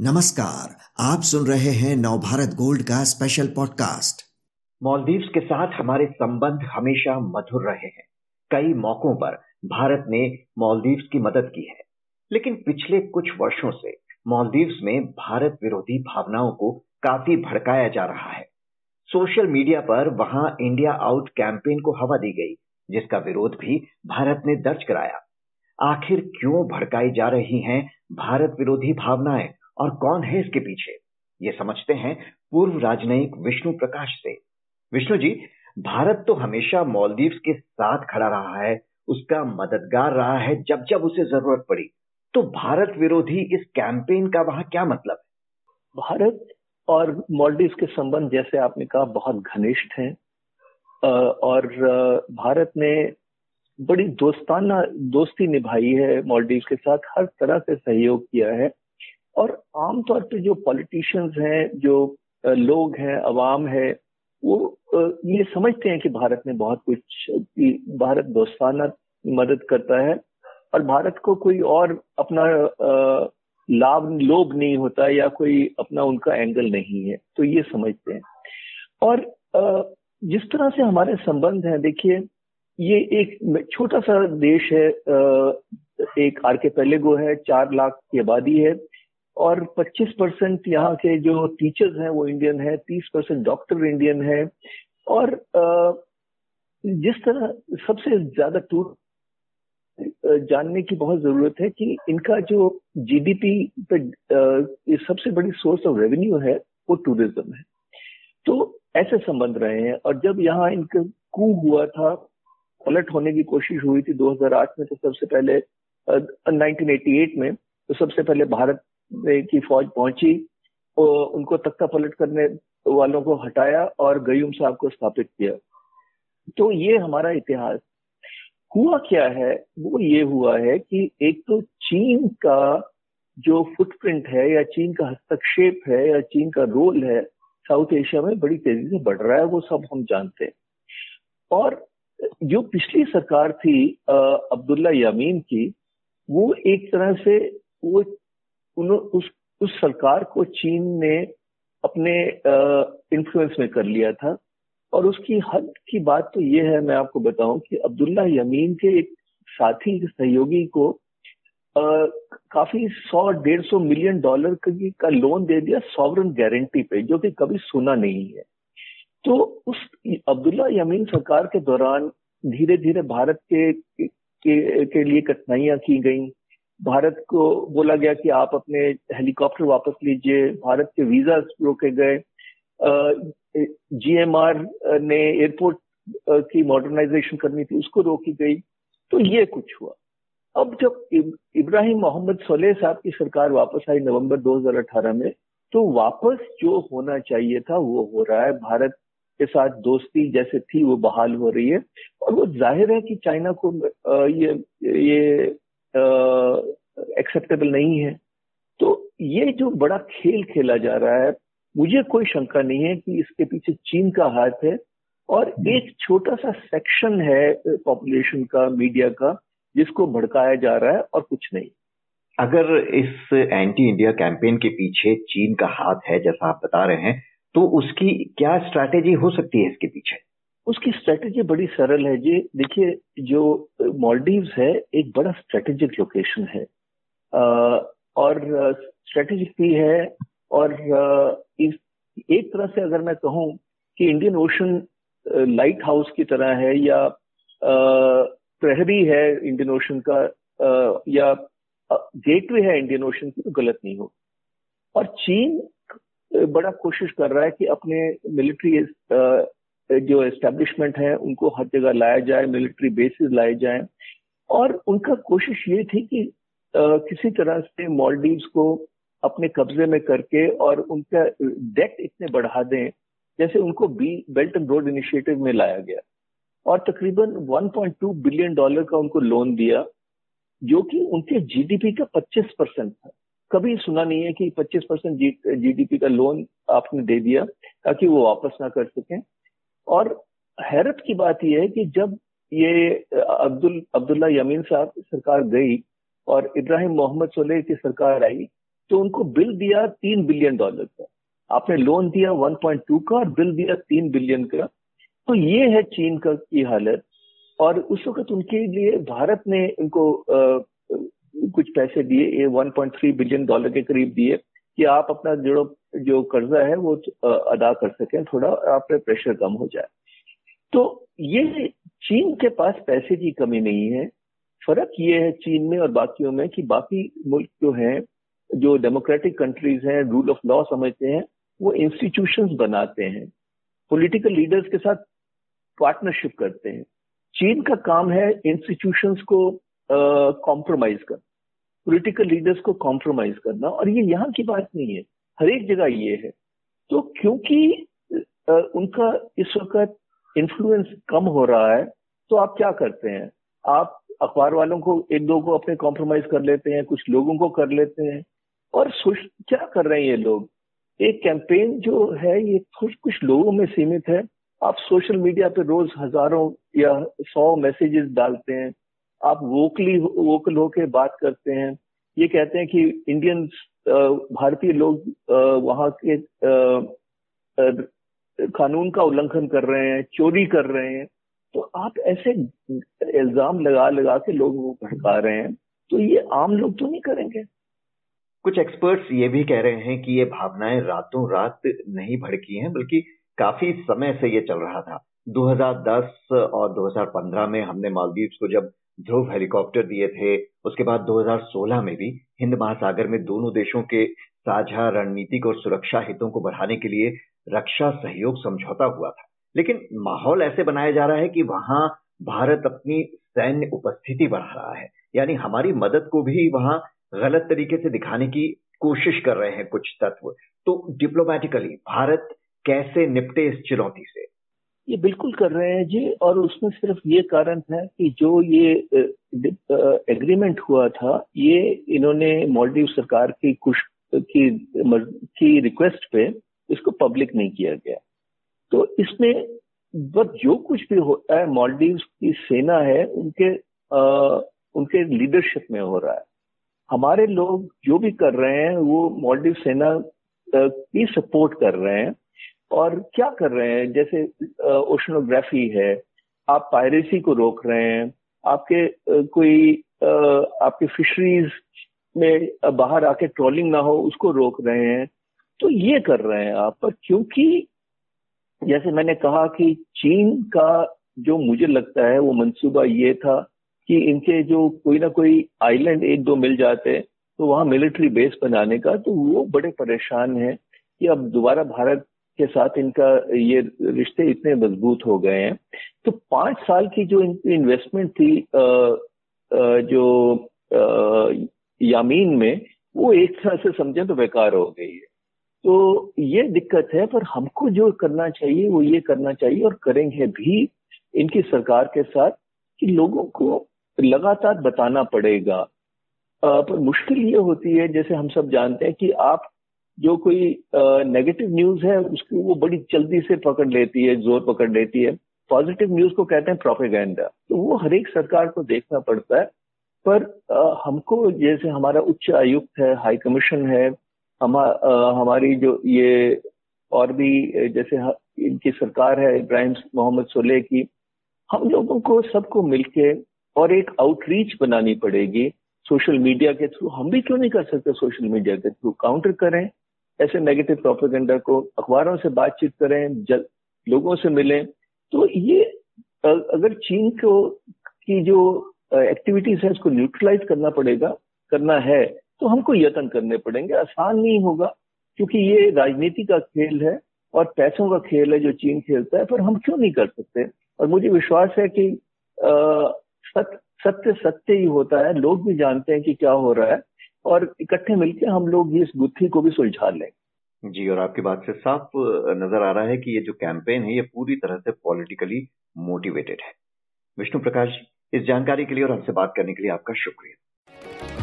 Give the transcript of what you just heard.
नमस्कार, आप सुन रहे हैं नवभारत गोल्ड का स्पेशल पॉडकास्ट मालदीव्स के साथ हमारे संबंध हमेशा मधुर रहे हैं। कई मौकों पर भारत ने मालदीव्स की मदद की है। लेकिन पिछले कुछ वर्षों से मालदीव्स में भारत विरोधी भावनाओं को काफ़ी भड़काया जा रहा है। सोशल मीडिया पर वहाँ इंडिया आउट कैंपेन को हवा दी गई, जिसका विरोध भी भारत ने दर्ज कराया। आखिर क्यों भड़काई जा रही हैं भारत विरोधी भावनाएँ? और कौन है इसके पीछे? ये समझते हैं पूर्व राजनयिक विष्णु प्रकाश से। विष्णु जी, भारत तो हमेशा मालदीव्स के साथ खड़ा रहा है, उसका मददगार रहा है जब जब उसे ज़रूरत पड़ी। तो भारत विरोधी इस कैंपेन का वहाँ क्या मतलब है? भारत और मालदीव के संबंध, जैसे आपने कहा, बहुत घनिष्ठ हैं। और भारत ने बड़ी दोस्ताना, दोस्ती निभाई है मालदीव के साथ, हर तरह से सहयोग किया है। और आमतौर पे जो पॉलिटिशियंस हैं, जो लोग हैं, अवाम है, वो ये समझते हैं कि भारत ने बहुत कुछ भारत दोस्ताना मदद करता है और भारत को कोई और अपना लाभ, लोभ नहीं होता या कोई अपना उनका एंगल नहीं है तो ये समझते हैं। और जिस तरह से हमारे संबंध हैं, देखिए, ये एक छोटा सा देश है एक आर के पेलेगो है, चार लाख की आबादी है और 25 परसेंट यहाँ के जो टीचर्स हैं वो इंडियन है 30 परसेंट डॉक्टर इंडियन है। और जिस तरह सबसे ज़्यादा टूर जानने की बहुत ज़रूरत है कि इनका जो जीडीपी पे सबसे बड़ी सोर्स ऑफ़ रेवेन्यू है वो टूरिज़्म है। तो ऐसे संबंध रहे हैं और जब यहाँ इनका कू हुआ था पलट होने की कोशिश हुई थी 2008 में तो सबसे पहले uh, 1988 में तो सबसे पहले भारत की फौज पहुँची उनको तख्ता पलट करने वालों को हटाया और गयूम साहब को स्थापित किया। तो ये हमारा इतिहास। हुआ क्या है? वो ये हुआ है कि एक तो चीन का जो फुटप्रिंट है या चीन का हस्तक्षेप है या चीन का रोल है साउथ एशिया में बड़ी तेज़ी से बढ़ रहा है, वो सब हम जानते हैं। और जो पिछली सरकार थी अब्दुल्ला यामीन की, वो एक तरह से वो उन, उस उस सरकार को चीन ने अपने इन्फ्लुएंस में कर लिया था। और उसकी हद की बात तो ये है मैं आपको बताऊँ कि अब्दुल्ला यमीन के एक साथी सहयोगी को आ, काफ़ी सौ डेढ़ सौ मिलियन डॉलर का लोन दे दिया सॉवरन गारंटी पे जो कि कभी सुना नहीं है। तो उस अब्दुल्ला यमीन सरकार के दौरान धीरे धीरे भारत के के, के लिए कठिनाइयाँ की गई। भारत को बोला गया कि आप अपने हेलीकॉप्टर वापस लीजिए। भारत के वीज़ा रोके गए। जीएमआर ने एयरपोर्ट की मॉडर्नाइजेशन करनी थी, उसको रोकी गई। तो ये कुछ हुआ। अब जब इब्राहिम मोहम्मद सोलेह साहब की सरकार वापस आई नवंबर 2018 में तो वापस जो होना चाहिए था, वो हो रहा है। भारत के साथ दोस्ती जैसे थी, वो बहाल हो रही है। और वो ज़ाहिर है कि चाइना को ये ये एक्सेप्टेबल नहीं है। तो ये जो बड़ा खेल खेला जा रहा है मुझे कोई शंका नहीं है कि इसके पीछे चीन का हाथ है और एक छोटा सा सेक्शन है पॉपुलेशन का मीडिया का जिसको भड़काया जा रहा है और कुछ नहीं। अगर इस एंटी इंडिया कैंपेन के पीछे चीन का हाथ है जैसा आप बता रहे हैं तो उसकी क्या स्ट्रैटेजी हो सकती है इसके पीछे? उसकी स्ट्रेटेजी बड़ी सरल है जी। देखिए, जो मॉलडीव्स है, एक बड़ा स्ट्रेटेजिक लोकेशन है। और स्ट्रेटेजिक भी है और इस, एक तरह से अगर मैं कहूँ कि इंडियन ओशन लाइट हाउस की तरह है या प्रहरी है इंडियन ओशन का या गेटवे है इंडियन ओशन की तो गलत नहीं हो। और चीन बड़ा कोशिश कर रहा है कि अपने मिलिट्री जो एस्टेब्लिशमेंट है उनको हर जगह लाया जाए मिलिट्री बेसिस लाए जाए। और उनका कोशिश ये थी कि आ, किसी तरह से मॉलडीव्स को अपने कब्जे में करके और उनका डेट इतने बढ़ा दें जैसे उनको B belt and road initiative में लाया गया। और तकरीबन 1.2 बिलियन डॉलर का उनको लोन दिया जो कि उनके जीडीपी का 25 परसेंट था। कभी सुना नहीं है कि 25 परसेंट जीडीपी का लोन आपने दे दिया ताकि वो वापस ना कर सकें। और हैरत की बात यह है कि जब ये अब्दुल अब्दुल्ला यमीन साहब की सरकार गई और इब्राहिम मोहम्मद सोलेह की सरकार आई तो उनको बिल दिया तीन बिलियन डॉलर का। आपने लोन दिया 1.2 का और बिल दिया तीन बिलियन का। तो ये है चीन का की हालत। और उस वक्त उनके लिए भारत ने उनको आ, कुछ पैसे दिए ये 1.3 बिलियन डॉलर के करीब दिए। कि आप अपना जो जो कर्जा है वो अदा कर सकें थोड़ा आप पे प्रेशर कम हो जाए। तो ये चीन के पास पैसे की कमी नहीं है। फ़र्क ये है चीन में और बाकियों में कि बाकी मुल्क जो हैं जो डेमोक्रेटिक कंट्रीज़ हैं रूल ऑफ़ लॉ समझते हैं वो इंस्टीट्यूशंस बनाते हैं। पॉलिटिकल लीडर्स के साथ पार्टनरशिप करते हैं। चीन का काम है इंस्टीट्यूशंस को कॉम्प्रोमाइज uh, करना। पॉलिटिकल लीडर्स को कॉम्प्रोमाइज करना। और ये यहाँ की बात नहीं है। हर एक जगह ये है। तो क्योंकि उनका इस वक्त इन्फ्लुएंस कम हो रहा है तो आप क्या करते हैं? आप अखबार वालों को एक दो को अपने कॉम्प्रोमाइज कर लेते हैं, कुछ लोगों को कर लेते हैं। और क्या कर रहे हैं ये लोग? एक कैंपेन जो है, ये कुछ लोगों में सीमित है। आप सोशल मीडिया पे रोज हज़ारों या सौ मैसेजेस डालते हैं। आप वोकली, वोकल होके बात करते हैं। ये कहते हैं कि इंडियन भारतीय लोग वहाँ के कानून का उल्लंघन कर रहे हैं, चोरी कर रहे हैं। तो आप ऐसे इल्ज़ाम लगा लगा के लोगों को भड़का रहे हैं। तो ये आम लोग तो नहीं करेंगे। कुछ एक्सपर्ट्स ये भी कह रहे हैं कि ये भावनाएँ रातों रात नहीं भड़की हैं, बल्कि काफ़ी समय से ये चल रहा था। 2010 और 2015 में हमने मालदीव को जब ध्रुव हेलीकॉप्टर दिए थे। उसके बाद 2016 में भी हिंद महासागर में दोनों देशों के साझा रणनीतिक और सुरक्षा हितों को बढ़ाने के लिए रक्षा सहयोग समझौता हुआ था। लेकिन माहौल ऐसे बनाया जा रहा है कि वहाँ भारत अपनी सैन्य उपस्थिति बढ़ा रहा है। यानी हमारी मदद को भी वहाँ गलत तरीके से दिखाने की कोशिश कर रहे हैं कुछ तत्व। तो डिप्लोमेटिकली भारत कैसे निपटे इस चुनौती से? ये बिल्कुल कर रहे हैं जी और उसमें सिर्फ़ ये कारण है कि जो ये एग्रीमेंट हुआ था ये इन्होंने मालदीव सरकार की कुछ की की रिक्वेस्ट पे इसको पब्लिक नहीं किया गया। तो इसमें बस जो कुछ भी होता है मालदीव की सेना है उनके आ, उनके लीडरशिप में हो रहा है। हमारे लोग जो भी कर रहे हैं वो मालदीव सेना की सपोर्ट कर रहे हैं। और क्या कर रहे हैं? जैसे ओशनोग्राफी है, आप पायरेसी को रोक रहे हैं, आपके कोई आपके फिशरीज में बाहर आके ट्रॉलिंग ना हो, उसको रोक रहे हैं। तो ये कर रहे हैं आप, पर क्योंकि जैसे मैंने कहा कि चीन का जो मुझे लगता है, वो मंसूबा ये था कि इनके जो कोई ना कोई आइलैंड एक दो मिल जाते तो वहाँ मिलिट्री बेस बनाने का तो वो बड़े परेशान हैं कि अब दोबारा भारत के साथ इनका ये रिश्ते इतने मज़बूत हो गए हैं। तो पाँच साल की जो इनकी इन्वेस्टमेंट थी आ, आ, जो आ, यामीन में वो एक तरह से समझे तो बेकार हो गई है। तो ये दिक्कत है पर हमको जो करना चाहिए वो ये करना चाहिए और करेंगे भी इनकी सरकार के साथ कि लोगों को लगातार बताना पड़ेगा। आ, पर मुश्किल ये होती है जैसे हम सब जानते हैं कि आप जो कोई नेगेटिव न्यूज़ है उसकी वो बड़ी जल्दी से पकड़ लेती है ज़ोर पकड़ लेती है। पॉजिटिव न्यूज़ को कहते हैं प्रोपेगेंडा तो वो हर एक सरकार को देखना पड़ता है। पर आ, हमको जैसे हमारा उच्च आयुक्त है हाई कमीशन है हम आ, हमारी जो ये और भी जैसे इनकी सरकार है इब्राहिम मोहम्मद सोले की हम लोगों को सबको मिलके और एक आउटरीच बनानी पड़ेगी। सोशल मीडिया के थ्रू हम भी क्यों नहीं कर सकते सोशल मीडिया के थ्रू? काउंटर करें। ऐसे नेगेटिव प्रोपेगेंडा को अखबारों से बातचीत करें जल, लोगों से मिलें तो ये अगर चीन को की जो एक्टिविटीज़ है उसको न्यूट्रलाइज करना पड़ेगा करना है तो हमको यत्न करने पड़ेंगे। आसान नहीं होगा क्योंकि ये राजनीति का खेल है और पैसों का खेल है जो चीन खेलता है पर हम क्यों नहीं कर सकते? और मुझे विश्वास है कि सत्य सत्य सत्य ही होता है। लोग भी जानते हैं कि क्या हो रहा है। और इकट्ठे मिलकर हम लोग इस गुत्थी को भी सुलझा लें। जी, और आपकी बात से साफ़ नज़र आ रहा है कि ये जो कैंपेन है, ये पूरी तरह से पॉलिटिकली मोटिवेटेड है। विष्णु प्रकाश, इस जानकारी के लिए और हमसे बात करने के लिए आपका शुक्रिया।